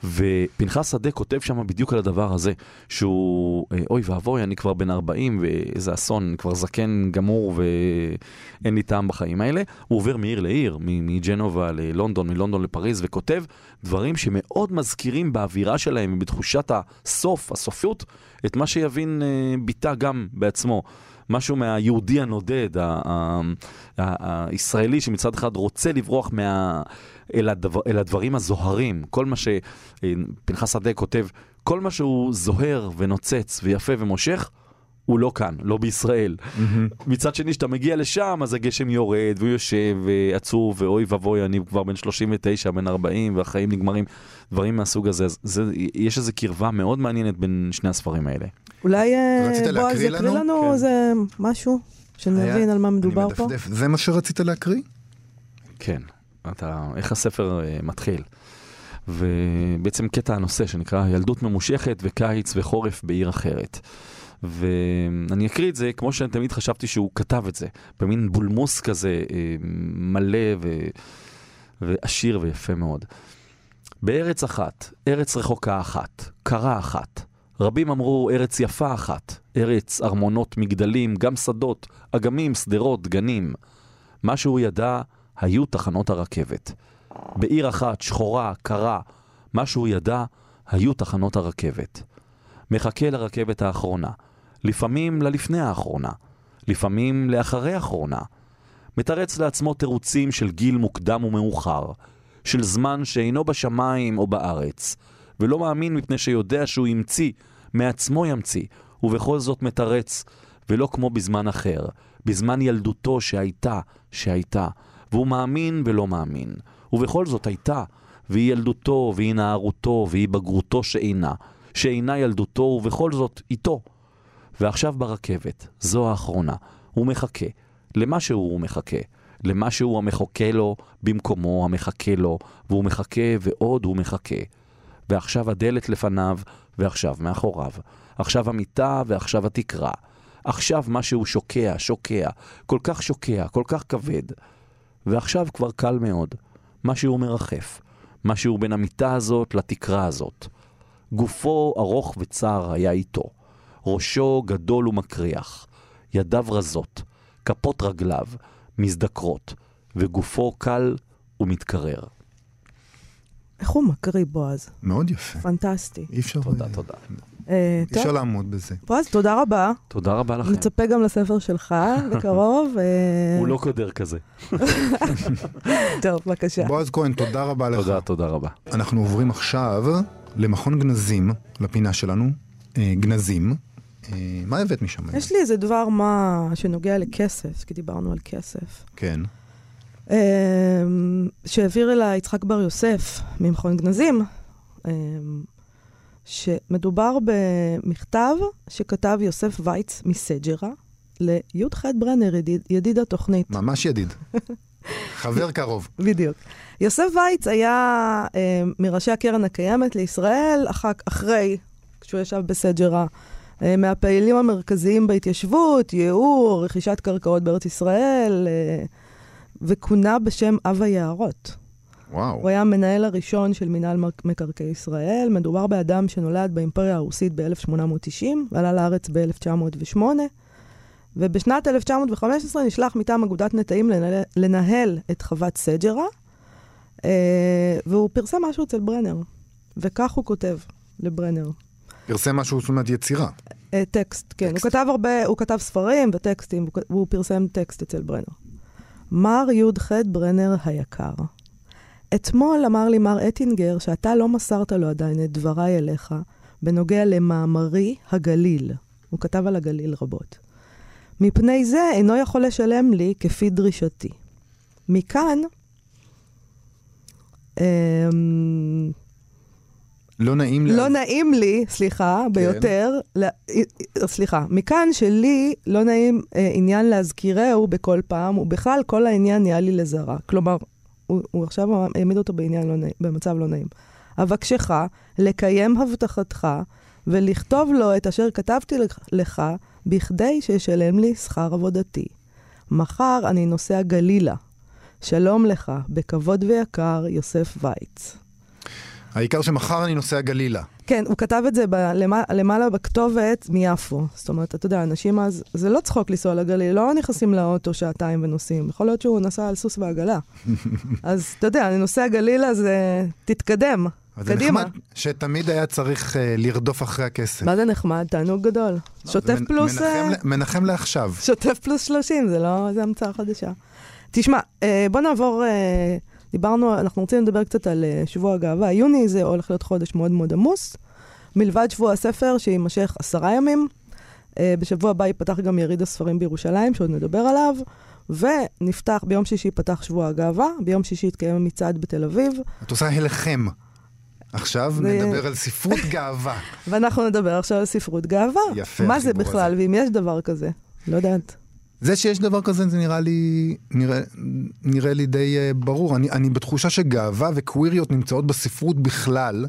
ופנחס שדה כותב שם בדיוק על הדבר הזה, שהוא, אה, אוי ואבוי, אני כבר בן 40 ואיזה אסון, אני כבר זקן גמור ואין לי טעם בחיים האלה. הוא עובר מעיר לעיר, מג'נובה ללונדון, מלונדון לפריז, וכותב דברים שמאוד מזכירים באווירה שלהם ובתחושת הסוף, הסופיות, את מה שיבין ביטא גם בעצמו. משהו מהיהודי הנודד, הישראלי שמצד אחד רוצה לברוח מה... אל, הדבר, אל הדברים הזוהרים. כל מה שפנחס שדה כותב, כל מה שהוא זוהר ונוצץ ויפה ומושך, הוא לא כאן, לא בישראל. Mm-hmm. מצד שני, כשאתה מגיע לשם, אז הגשם יורד, והוא יושב עצוב, ואוי ואבוי, אני כבר בן 39, בן 40, והחיים נגמרים, דברים מהסוג הזה. זה, יש איזו קרבה מאוד מעניינת בין שני הספרים האלה. אולי אה, בועז יקריא לנו כן. איזה משהו, שנבין על מה מדובר פה? זה מה שרצית להקריא? כן. אתה, איך הספר uh, מתחיל. ובעצם קטע הנושא שנקרא ילדות ממושכת וקיץ וחורף בעיר אחרת. ואני אקריא את זה כמו שאני תמיד חשבתי שהוא כתב את זה, במין בולמוס כזה אה, מלא ו... ועשיר ויפה מאוד. בארץ אחת, ארץ רחוקה אחת, קרה אחת. רבים אמרו ארץ יפה אחת, ארץ ארמונות מגדלים, גם שדות, אגמים, שדרות, גנים. מה שהוא ידע היו תחנות הרכבת. בעיר אחת, שחורה, קרה, מה שהוא ידע, היו תחנות הרכבת. מחכה לרכבת האחרונה, לפעמים ללפני האחרונה, לפעמים לאחרי האחרונה. מתרץ לעצמו תירוצים של גיל מוקדם ומאוחר, של זמן שאינו בשמיים או בארץ, ולא מאמין מפני שיודע שהוא ימציא, מעצמו ימציא, ובכל זאת מתרץ, ולא כמו בזמן אחר, בזמן ילדותו שהייתה, שהייתה, והוא מאמין ולא מאמין. ובכל זאת הייתה, והיא ילדותו, והיא נערותו, והיא בגרותו שאינה, שאינה ילדותו, ובכל זאת איתו. ועכשיו ברכבת, זו האחרונה, הוא מחכה. למה שהוא מחכה. למה שהוא המחכה לו במקומו המחכה לו, והוא מחכה ועוד הוא מחכה. ועכשיו הדלת לפניו, ועכשיו מאחוריו. עכשיו המיטה, ועכשיו התקרה. עכשיו משהו שוקע, שוקע, כל כך שוקע, כל כך כבד. ועכשיו כבר קל מאוד. משהו מרחף. משהו בין המיטה הזאת לתקרה הזאת. גופו ארוך וצר היה איתו. ראשו גדול ומקריח. ידיו רזות. כפות רגליו מזדקרות. וגופו קל ומתקרר. איך הוא מקריא, בועז? מאוד יפה. פנטסטי. אי אפשר... תודה, תודה. אה, אי אפשר לעמוד בזה. בועז, תודה רבה. תודה רבה לכם. נצפה גם לספר שלך בקרוב. אה. הוא לא קודר כזה. טוב, בבקשה. בועז כהן, תודה רבה לך. תודה, תודה רבה. אנחנו עוברים עכשיו למכון גנזים, לפינה שלנו, אה, גנזים. מה הבאת משם? יש לי איזה דבר מה שנוגע לכסף, כי דיברנו על כסף. כן. שהעביר אליי יצחק בר יוסף ממכון גנזים. שמדובר במכתב שכתב יוסף וייץ מסג'רה לי"ח ברנר, ידיד, ידיד התוכנית. ממש ידיד. חבר קרוב. בדיוק. יוסף וייץ היה אה, מראשי הקרן הקיימת לישראל, אח, אחרי, כשהוא ישב בסג'רה, אה, מהפעילים המרכזיים בהתיישבות, ייעור, רכישת קרקעות בארץ ישראל, אה, וכונה בשם אב היערות. וואו. הוא היה המנהל הראשון של מינהל מקרקעי ישראל. מדובר באדם שנולד באימפריה הרוסית ב-1890 ועלה לארץ ב-1908. ובשנת 1915 נשלח מטעם אגודת נטעים לנהל, לנהל את חוות סג'רה, אה, והוא פרסם משהו אצל ברנר, וכך הוא כותב לברנר. פרסם משהו, זאת אומרת יצירה. אה, טקסט, כן. טקסט. הוא כתב הרבה, הוא כתב ספרים וטקסטים, והוא פרסם טקסט אצל ברנר. מר י"ח ברנר היקר, אתמול אמר לי מר אטינגר שאתה לא מסרת לו עדיין את דבריי אליך בנוגע למאמרי הגליל. הוא כתב על הגליל רבות. מפני זה אינו יכול לשלם לי כפי דרישתי. מכאן, אמ, לא נעים לי. לא נעים לי, סליחה, ביותר, לה, אה, סליחה, מכאן שלי לא נעים אה, עניין להזכירהו בכל פעם, ובכלל כל העניין נהיה לי לזרה. כלומר, הוא, הוא עכשיו העמיד אותו בעניין לא נעים, במצב לא נעים. אבקשך לקיים הבטחתך ולכתוב לו את אשר כתבתי לך- בכדי שישלם לי שכר עבודתי. מחר אני נוסע גלילה. שלום לך, בכבוד ויקר, יוסף וייץ. העיקר שמחר אני נוסע גלילה. כן, הוא כתב את זה ב- למע- למעלה בכתובת מיפו. זאת אומרת, אתה יודע, אנשים אז, זה לא צחוק לנסוע לגליל, לא נכנסים לאוטו שעתיים ונוסעים. יכול להיות שהוא נסע על סוס ועגלה. אז אתה יודע, אני נוסע גלילה, זה... תתקדם, אז זה קדימה. נחמד שתמיד היה צריך אה, לרדוף אחרי הכסף. מה זה נחמד? תענוג גדול. שוטף לא, זה מנ- פלוס... מנחם ל- מנחם לעכשיו. שוטף פלוס 30, זה לא, זה המצאה חדשה. תשמע, אה, בוא נעבור, אה, דיברנו, אנחנו רוצים לדבר קצת על אה, שבוע הגאווה. יוני זה הולך להיות חודש מאוד מאוד עמוס. מלבד שבוע הספר, שיימשך עשרה ימים. אה, בשבוע הבא ייפתח גם יריד הספרים בירושלים, שעוד נדבר עליו. ונפתח, ביום שישי ייפתח שבוע הגאווה, ביום שישי יתקיים מצעד בתל אביב, את עושה הלחם. עכשיו זה- נדבר על ספרות גאווה. ואנחנו נדבר עכשיו על ספרות גאווה. יפה, מה זה בכלל, הזה. ואם יש דבר כזה? לא יודעת. זה שיש דבר כזה זה נראה לי, נראה, נראה לי די uh, ברור. אני, אני בתחושה שגאווה וקוויריות נמצאות בספרות בכלל,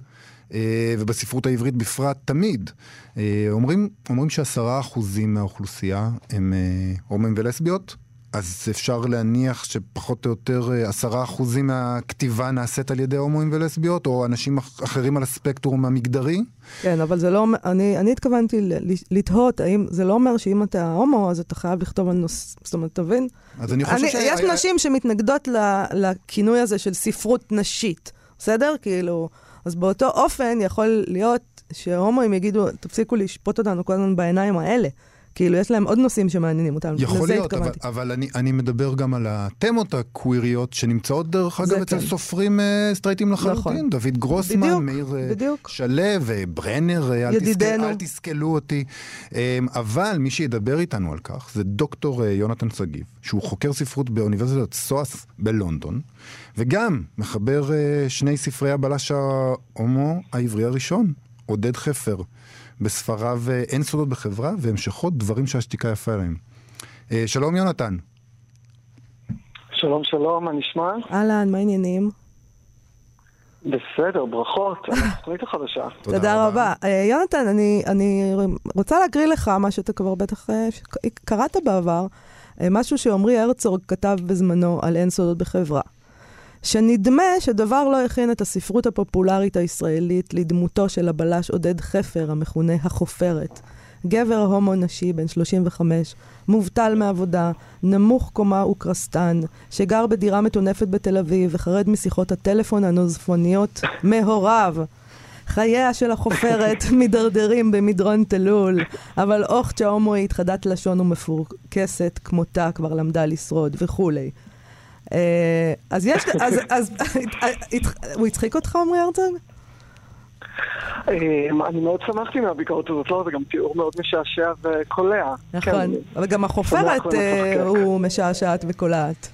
uh, ובספרות העברית בפרט תמיד. Uh, אומרים, אומרים שעשרה אחוזים מהאוכלוסייה הם uh, הומואים ולסביות, אז אפשר להניח שפחות או יותר אה, עשרה אחוזים מהכתיבה נעשית על ידי הומואים ולסביות, או אנשים אח- אחרים על הספקטרום המגדרי. כן, אבל זה לא, אני, אני התכוונתי לתהות, האם, זה לא אומר שאם אתה הומו, אז אתה חייב לכתוב על נושא, זאת אומרת, תבין? אז אני חושב אני, ש... יש נשים שמתנגדות ל- לכינוי הזה של ספרות נשית, בסדר? כאילו, אז באותו אופן יכול להיות שהומואים יגידו, תפסיקו לשפוט אותנו כל הזמן בעיניים האלה. כאילו, יש להם עוד נושאים שמעניינים אותנו. יכול להיות, אבל. אבל אני, אני מדבר גם על התמות הקוויריות שנמצאות דרך אגב אצל כן. סופרים אה, סטרייטים לחלוטין, נכון. דוד גרוסמן, בדיוק, מאיר אה, בדיוק. שלו וברנר, אה, אל, תסכל, ידידנו. אל תסכלו אותי. אה, אבל מי שידבר איתנו על כך זה דוקטור אה, יונתן שגיב, שהוא חוקר ספרות באוניברסיטת סואס בלונדון, וגם מחבר אה, שני ספרי הבלש ההומו העברי הראשון, עודד חפר. בספריו אה, אין סודות בחברה והמשכות דברים שהשתיקה יפה להם. אה, שלום יונתן. שלום שלום, מה נשמע? אהלן, מה העניינים? בסדר, ברכות על התוכנית החדשה. תודה רבה. אה, יונתן, אני, אני רוצה להקריא לך מה שאתה כבר בטח קראת בעבר, משהו שעמרי הרצוג כתב בזמנו על אין סודות בחברה. שנדמה שדבר לא הכין את הספרות הפופולרית הישראלית לדמותו של הבלש עודד חפר, המכונה החופרת. גבר הומו נשי בן 35, מובטל מעבודה, נמוך קומה וקרסטן, שגר בדירה מטונפת בתל אביב וחרד משיחות הטלפון הנוזפוניות מהוריו. חייה של החופרת מידרדרים במדרון תלול, אבל אוכצ'ה הומואית חדת לשון ומפורקסת כמותה כבר למדה לשרוד וכולי. אה, אז יש, אז, אז, הוא הצחיק אותך, עמרי הרצוג? אה, אני מאוד שמחתי מהביקורת הזאת, לא, זה גם תיאור מאוד משעשע וקולע. נכון, כן. אבל גם החופרת אה. הוא משעשעת וקולעת.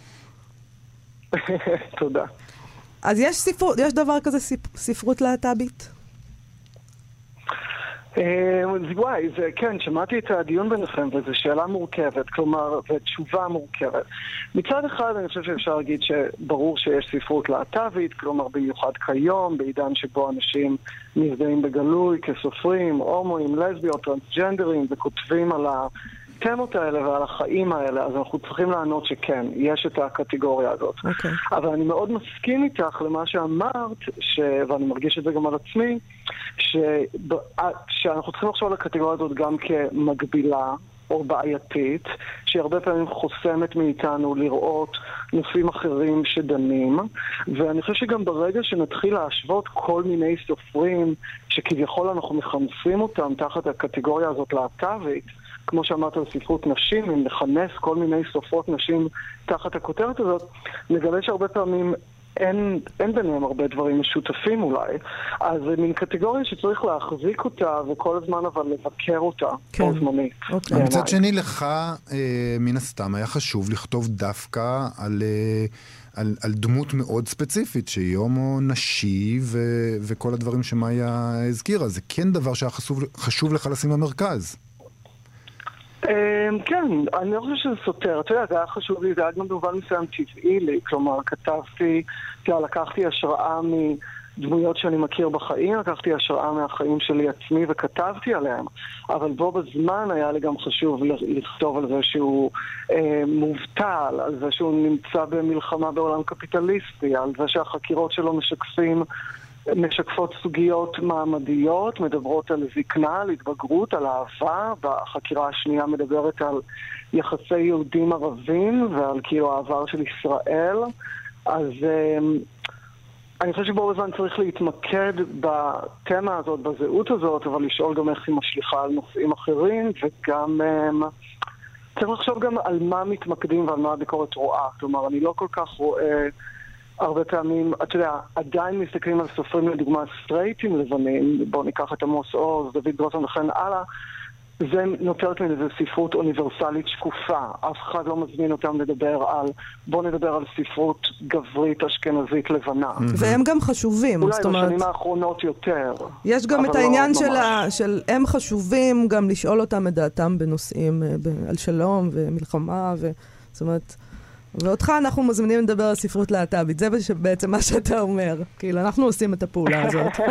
תודה. אז יש דבר כזה ספ- ספרות להט"בית? אה, אז וואי, זה, כן, שמעתי את הדיון ביניכם, וזו שאלה מורכבת, כלומר, ותשובה מורכבת. מצד אחד, אני חושב שאפשר להגיד שברור שיש ספרות להט"בית, כלומר, במיוחד כיום, בעידן שבו אנשים מזדהים בגלוי כסופרים, הומואים, לסביות, טרנסג'נדרים, וכותבים על התמות האלה ועל החיים האלה, אז אנחנו צריכים לענות שכן, יש את הקטגוריה הזאת. אוקיי. אבל אני מאוד מסכים איתך למה שאמרת, ש... ואני מרגיש את זה גם על עצמי, ש... שאנחנו צריכים לחשוב על הקטגוריה הזאת גם כמקבילה, או בעייתית, שהיא הרבה פעמים חוסמת מאיתנו לראות נושאים אחרים שדנים, ואני חושב שגם ברגע שנתחיל להשוות כל מיני סופרים שכביכול אנחנו מכנסים אותם תחת הקטגוריה הזאת להט"בית, כמו שאמרת על ספרות נשים, אם נכנס כל מיני סופרות נשים תחת הכותרת הזאת, נגלה שהרבה פעמים אין, אין ביניהם הרבה דברים משותפים אולי. אז זה מין קטגוריה שצריך להחזיק אותה וכל הזמן אבל לבקר אותה כן. בו זמנית. אוקיי. בעיניי. מצד שני, לך, אה, מן הסתם, היה חשוב לכתוב דווקא על, אה, על, על דמות מאוד ספציפית, שהיא הומו נשי ו, וכל הדברים שמאיה הזכירה. זה כן דבר שהיה חשוב, חשוב לך לשים במרכז. אמ, כן, אני לא חושב שזה סותר. אתה יודע, זה היה חשוב לי, זה היה גם במובן מסוים טבעי לי. כלומר, כתבתי, יודע, לקחתי השראה מדמויות שאני מכיר בחיים, לקחתי השראה מהחיים שלי עצמי וכתבתי עליהם. אבל בו בזמן היה לי גם חשוב לכתוב על זה שהוא אה, מובטל, על זה שהוא נמצא במלחמה בעולם קפיטליסטי, על זה שהחקירות שלו משקפים... משקפות סוגיות מעמדיות, מדברות על זקנה, על התבגרות, על אהבה, והחקירה השנייה מדברת על יחסי יהודים ערבים ועל כאילו העבר של ישראל. אז אמ, אני חושב שבו בזמן צריך להתמקד בתמה הזאת, בזהות הזאת, אבל לשאול גם איך היא משליכה על נושאים אחרים, וגם אמ, צריך לחשוב גם על מה מתמקדים ועל מה הביקורת רואה. כלומר, אני לא כל כך רואה... הרבה פעמים, אתה יודע, עדיין מסתכלים על סופרים לדוגמה סטרייטים לבנים, בואו ניקח את עמוס עוז, דוד גרוסון וכן הלאה, זה נותרת מין איזו ספרות אוניברסלית שקופה. אף אחד לא מזמין אותם לדבר על, בואו נדבר על ספרות גברית אשכנזית לבנה. והם גם חשובים, אולי זאת אומרת, בשנים האחרונות יותר. יש גם את לא העניין של, ממש. ה, של הם חשובים גם לשאול אותם את דעתם בנושאים, אה, על שלום ומלחמה, ו, זאת אומרת, ואותך אנחנו מזמינים לדבר על ספרות להט"בית, זה בעצם מה שאתה אומר. כאילו, אנחנו עושים את הפעולה הזאת.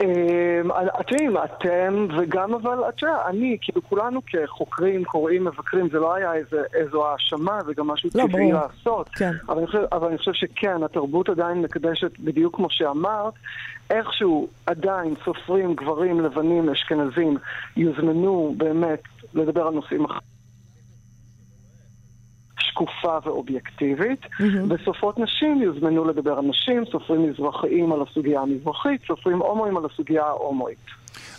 אמ, אתם אתם וגם אבל, את יודעת, אני, כאילו כולנו כחוקרים, קוראים, מבקרים, זה לא היה איזה, איזו האשמה, זה גם משהו לא, טבעי. לעשות. כן. אבל אני, חושב, אבל אני חושב שכן, התרבות עדיין מקדשת, בדיוק כמו שאמרת, איכשהו עדיין סופרים, גברים, לבנים, אשכנזים, יוזמנו באמת לדבר על נושאים אחרים. שקופה ואובייקטיבית, וסופרות נשים יוזמנו לדבר על נשים, סופרים מזרחיים על הסוגיה המזרחית, סופרים הומואים על הסוגיה ההומואית.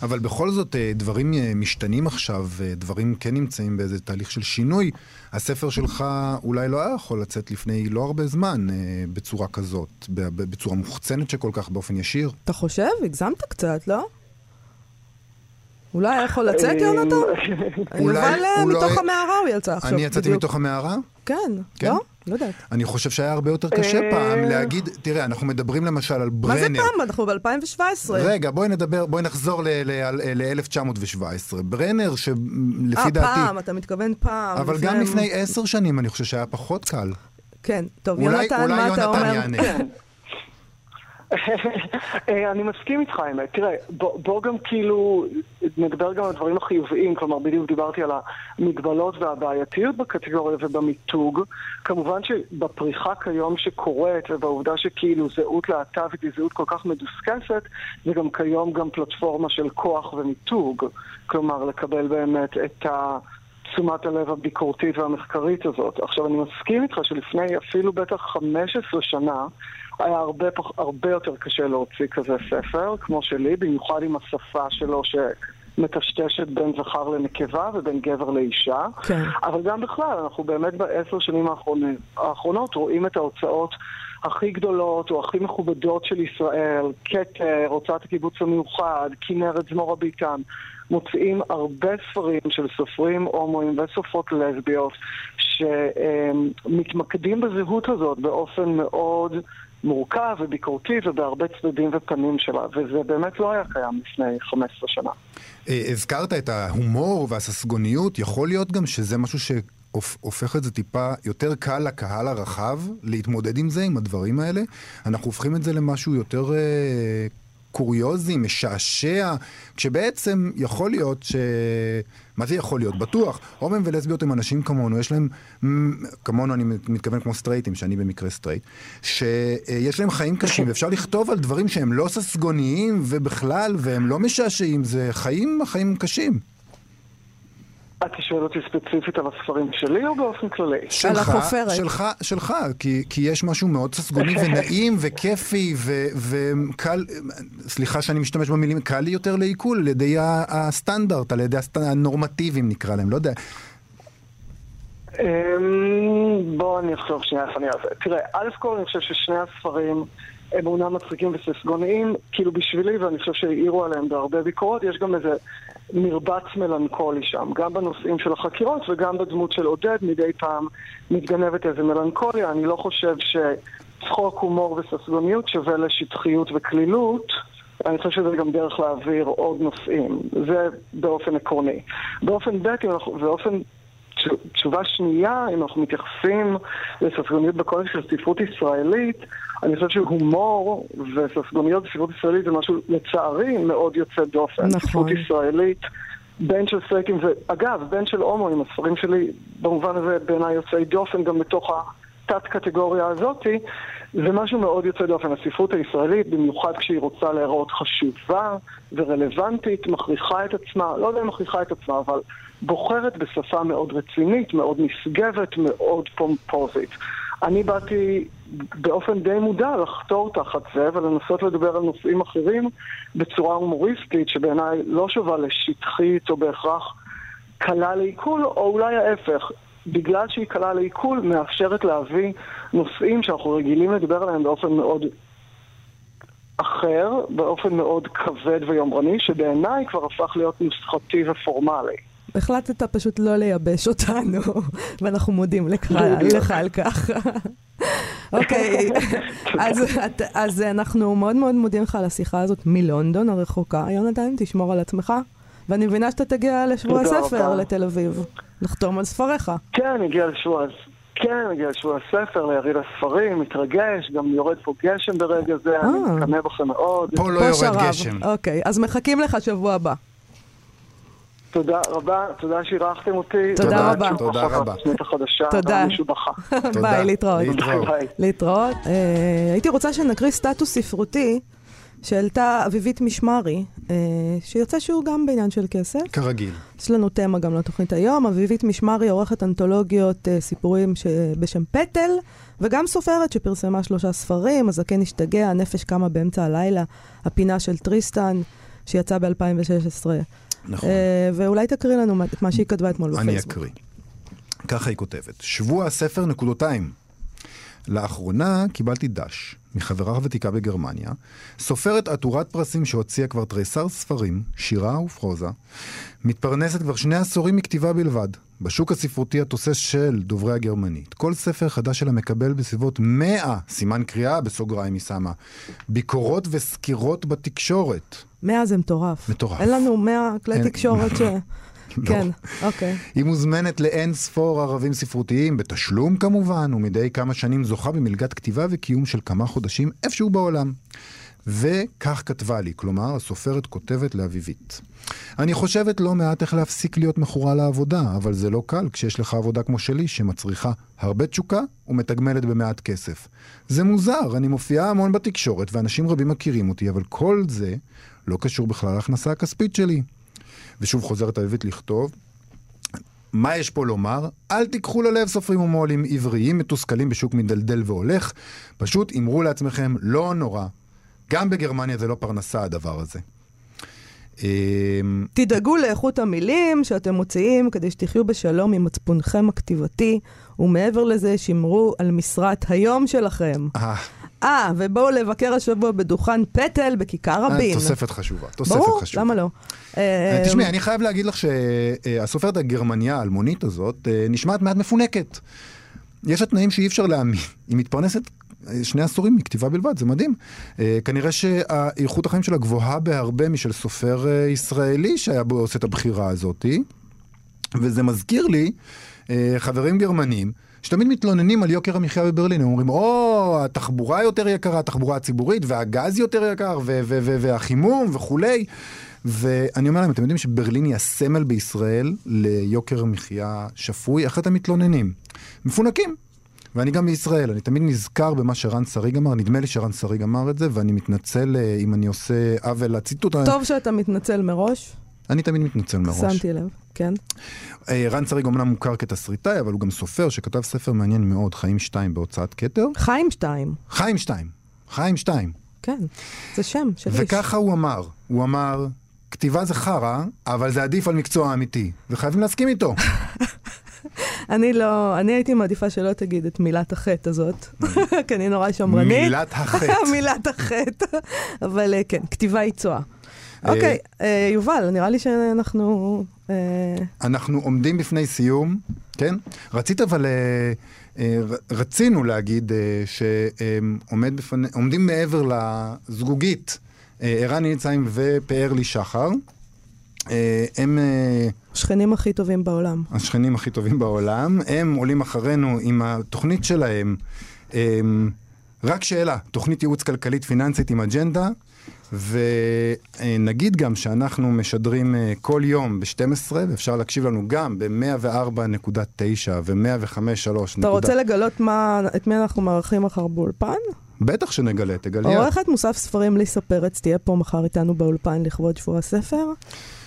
אבל בכל זאת, אה, דברים אה, משתנים עכשיו, אה, דברים כן נמצאים באיזה תהליך של שינוי. הספר שלך אולי לא היה יכול לצאת לפני לא הרבה זמן בצורה כזאת, בצורה מוחצנת שכל כך, באופן ישיר. אתה חושב? הגזמת קצת, לא? אולי היה יכול לצאת, יונתן? אולי- יובל אה, אולי- מתוך המערה הוא יצא עכשיו, אני יצאתי. מתוך המערה? כן, כן? לא? לא יודעת. אני חושב שהיה הרבה יותר קשה אה, פעם להגיד, תראה, אנחנו מדברים למשל על מה זה ברנר. פעם? אנחנו ב-2017. רגע, בואי נדבר, בואי נחזור ל-1917. ברנר, שלפי אה, דעתי... פעם, אתה מתכוון פעם. אבל גם לפני עשר שנים אני חושב שהיה פחות קל. כן, טוב, אולי- יונתן, אולי מה אתה יונתן אומר? יענה. כן. אה, אני מסכים איתך, האמת. תראה, בוא גם כאילו נדבר גם על הדברים החיוביים, כלומר, בדיוק דיברתי על המגבלות והבעייתיות בקטגוריה ובמיתוג. כמובן שבפריחה כיום שקורית, ובעובדה שכאילו זהות להט"בית היא זהות כל כך מדוסקסת, זה גם כיום גם פלטפורמה של כוח ומיתוג. כלומר, לקבל באמת את ה... תשומת הלב הביקורתית והמחקרית הזאת. עכשיו, אני מסכים איתך שלפני אפילו בטח 15 שנה היה הרבה, פח, הרבה יותר קשה להוציא כזה ספר, כמו שלי, במיוחד עם השפה שלו שמטשטשת בין זכר לנקבה ובין גבר לאישה. כן. אבל גם בכלל, אנחנו באמת בעשר שנים האחרונות, האחרונות רואים את ההוצאות הכי גדולות או הכי מכובדות של ישראל, כתר, הוצאת הקיבוץ המיוחד, כנרת זמורה ביטן, מוציאים הרבה ספרים של סופרים הומואים וסופרות לסביות שמתמקדים בזהות הזאת באופן מאוד מורכב וביקורתי ובהרבה צדדים ופנים שלה, וזה באמת לא היה קיים לפני 15 שנה. אה, הזכרת את ההומור והססגוניות, יכול להיות גם שזה משהו שהופך את זה טיפה יותר קל לקהל הרחב להתמודד עם זה, עם הדברים האלה. אנחנו הופכים את זה למשהו יותר אה, קוריוזי, משעשע, כשבעצם יכול להיות ש... מה זה יכול להיות? בטוח. הומואים ולסביות הם אנשים כמונו, יש להם, כמונו אני מתכוון כמו סטרייטים, שאני במקרה סטרייט, שיש להם חיים קשים, ואפשר לכתוב על דברים שהם לא ססגוניים ובכלל, והם לא משעשעים, זה חיים, חיים קשים. אתה שואל אותי ספציפית על הספרים שלי או באופן כללי? שלך, החופרת. שלך, שלך, כי, כי יש משהו מאוד ססגוני ונעים וכיפי ו, וקל, סליחה שאני משתמש במילים, קל לי יותר לעיכול על ידי הסטנדרט, על ידי הסט- הנורמטיביים נקרא להם, לא יודע. אמ, בוא אני אחשוב שנייה איך אני אעשה. תראה, א' כל אני חושב ששני הספרים הם אומנם מצחיקים וססגוניים, כאילו בשבילי, ואני חושב שהעירו עליהם בהרבה ביקורות, יש גם איזה מרבץ מלנכולי שם, גם בנושאים של החקירות וגם בדמות של עודד, מדי פעם מתגנבת איזה מלנכוליה. אני לא חושב שצחוק, הומור וססגוניות שווה לשטחיות וקלילות. אני חושב שזה גם דרך להעביר עוד נושאים. זה באופן עקרוני. באופן ב', באופן תש- תשובה שנייה, אם אנחנו מתייחסים לססגוניות בקודש של ספרות ישראלית, אני חושב שהומור וססגוניות בספרות ישראלית זה משהו, לצערי, מאוד יוצא דופן. נכון. ספרות ישראלית, בין של סטייקים, ואגב, בין של הומואים, הספרים שלי במובן הזה בעיניי יוצאי דופן גם בתוך התת-קטגוריה הזאתי, זה משהו מאוד יוצא דופן. הספרות הישראלית, במיוחד כשהיא רוצה להיראות חשובה ורלוונטית, מכריחה את עצמה, לא יודע אם מכריחה את עצמה, אבל בוחרת בשפה מאוד רצינית, מאוד נשגבת, מאוד פומפוזית. אני באתי באופן די מודע לחתור תחת זה ולנסות לדבר על נושאים אחרים בצורה הומוריסטית, שבעיניי לא שווה לשטחית או בהכרח קלה לעיכול, או אולי ההפך. בגלל שהיא קלה לעיכול, מאפשרת להביא נושאים שאנחנו רגילים לדבר עליהם באופן מאוד אחר, באופן מאוד כבד ויומרני, שבעיניי כבר הפך להיות נוסחתי ופורמלי. החלטת פשוט לא לייבש אותנו, ואנחנו מודים לך, על כך. אוקיי, אז, אנחנו מאוד מאוד מודים לך על השיחה הזאת מלונדון הרחוקה. יונתן, תשמור על עצמך. ואני מבינה שאתה תגיע לשבוע הספר. לתל אביב, לחתום על ספריך. כן, הגיע לשבוע, כן, הגיע לשבוע הספר, ליריד הספרים, מתרגש, גם יורד פה גשם ברגע זה, אני אה. מקנא בכם מאוד. פה לא יורד. גשם. אוקיי, אז מחכים לך שבוע הבא. תודה רבה, תודה שאירחתם אותי. תודה רבה. תודה רבה. החדשה, תודה. המשובחה. ביי, להתראות. להתראות. אה, הייתי רוצה שנקריא סטטוס ספרותי שהעלתה אביבית משמרי, אה, שיוצא שהוא גם בעניין של כסף. כרגיל. יש לנו תמה גם לתוכנית היום. אביבית משמרי עורכת אנתולוגיות אה, סיפורים ש... בשם פטל, וגם סופרת שפרסמה שלושה ספרים, הזקן השתגע, הנפש קמה באמצע הלילה, הפינה של טריסטן, שיצא ב-2016. נכון. אה, ואולי תקריא לנו את מה שהיא כתבה אתמול בפייסבוק. אני אקריא. ככה היא כותבת: שבוע הספר נקודותיים. לאחרונה קיבלתי דש מחברה ותיקה בגרמניה, סופרת עטורת פרסים שהוציאה כבר תריסר ספרים, שירה ופרוזה, מתפרנסת כבר שני עשורים מכתיבה בלבד. בשוק הספרותי התוסס של דוברי הגרמנית. כל ספר חדש שלה מקבל בסביבות 100, סימן קריאה בסוגריים היא שמה, ביקורות וסקירות בתקשורת. מאה זה מטורף. מטורף. אין לנו מאה כלי אין- תקשורת ש... לא. כן, אוקיי. היא מוזמנת לאין ספור ערבים ספרותיים, בתשלום כמובן, ומדי כמה שנים זוכה במלגת כתיבה וקיום של כמה חודשים איפשהו בעולם. וכך כתבה לי, כלומר, הסופרת כותבת לאביבית. אני חושבת לא מעט איך להפסיק להיות מכורה לעבודה, אבל זה לא קל כשיש לך עבודה כמו שלי, שמצריכה הרבה תשוקה ומתגמלת במעט כסף. זה מוזר, אני מופיעה המון בתקשורת ואנשים רבים מכירים אותי, אבל כל זה לא קשור בכלל להכנסה הכספית שלי. ושוב חוזרת אביבית לכתוב, מה יש פה לומר? אל תיקחו ללב סופרים ומו"לים עבריים מתוסכלים בשוק מדלדל והולך, פשוט אמרו לעצמכם, לא נורא. גם בגרמניה זה לא פרנסה הדבר הזה. אמ, תדאגו לאיכות המילים שאתם מוציאים כדי שתחיו בשלום עם מצפונכם הכתיבתי, ומעבר לזה, שמרו על משרת היום שלכם. אה, אה, ובואו לבקר השבוע בדוכן פטל בכיכר רבין. תוספת חשובה, תוספת ברור, חשובה. למה לא? אה, אה, תשמעי, אני חייב להגיד לך שהסופרת הגרמניה האלמונית הזאת אה, נשמעת מעט מפונקת. יש לה תנאים שאי אפשר להאמין. היא מתפרנסת אה, שני עשורים מכתיבה בלבד, זה מדהים. אה, כנראה שאיכות החיים שלה גבוהה בהרבה משל סופר אה, ישראלי שהיה בו עושה את הבחירה הזאתי. וזה מזכיר לי אה, חברים גרמנים. שתמיד מתלוננים על יוקר המחיה בברלין, הם אומרים, או, התחבורה יותר יקרה, התחבורה הציבורית, והגז יותר יקר, והחימום וכולי. ואני אומר להם, אתם יודעים שברלין היא הסמל בישראל ליוקר מחיה שפוי? איך אתם מתלוננים? מפונקים. ואני גם בישראל, אני תמיד נזכר במה שרן שריג אמר, נדמה לי שרן שריג אמר את זה, ואני מתנצל אה, אם אני עושה עוול לציטוט. טוב שאתה מתנצל מראש. אני תמיד מתנצל מראש. שמתי לב, כן. אה, רן צריג אומנם מוכר כתסריטאי, אבל הוא גם סופר שכתב ספר מעניין מאוד, חיים שתיים בהוצאת כתר. חיים שתיים, חיים שתיים. חיים שתיים. כן, זה שם של איש. וככה הוא אמר. הוא אמר, כתיבה זה חרא, אבל זה עדיף על מקצוע אמיתי. וחייבים להסכים איתו. אני לא, אני הייתי מעדיפה שלא תגיד את מילת החטא הזאת, כי אני נורא שמרנית. מילת החטא. מילת החטא. אבל אה, כן, כתיבה היא צואה. אוקיי, אה, יובל, נראה לי שאנחנו... אה, אנחנו עומדים בפני סיום, כן? רצית אבל... אה, אה, רצינו להגיד אה, שעומד בפני... עומדים מעבר לזגוגית אה, ערן ניציים ופאר לי שחר. אה, הם אה, השכנים הכי טובים בעולם. השכנים הכי טובים בעולם. הם עולים אחרינו עם התוכנית שלהם. אה, רק שאלה, תוכנית ייעוץ כלכלית פיננסית עם אג'נדה. ונגיד גם שאנחנו משדרים אה, כל יום ב-12, ואפשר להקשיב לנו גם ב-104.9 ו-105.3. אתה רוצה לגלות מה, את מי אנחנו מארחים מחר באולפן? בטח שנגלה, תגלי. עורכת מוסף ספרים ליסה פרץ תהיה פה מחר איתנו באולפן לכבוד שבוע הספר,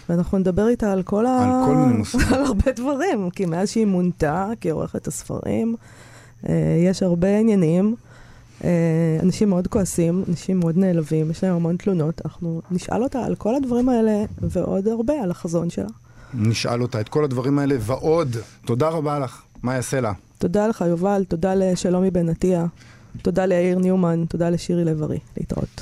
ואנחנו נדבר איתה על כל ה... על כל מיני נושאים. על הרבה דברים, כי מאז שהיא מונתה כעורכת הספרים, אה, יש הרבה עניינים. אה, אנשים מאוד כועסים, אנשים מאוד נעלבים, יש להם המון תלונות. אנחנו נשאל אותה על כל הדברים האלה ועוד הרבה, על החזון שלה. נשאל אותה את כל הדברים האלה ועוד. תודה רבה לך, מאיה סלע. תודה לך, יובל, תודה לשלומי בן עטיה, תודה ליאיר ניומן, תודה לשירי לב-ארי. להתראות.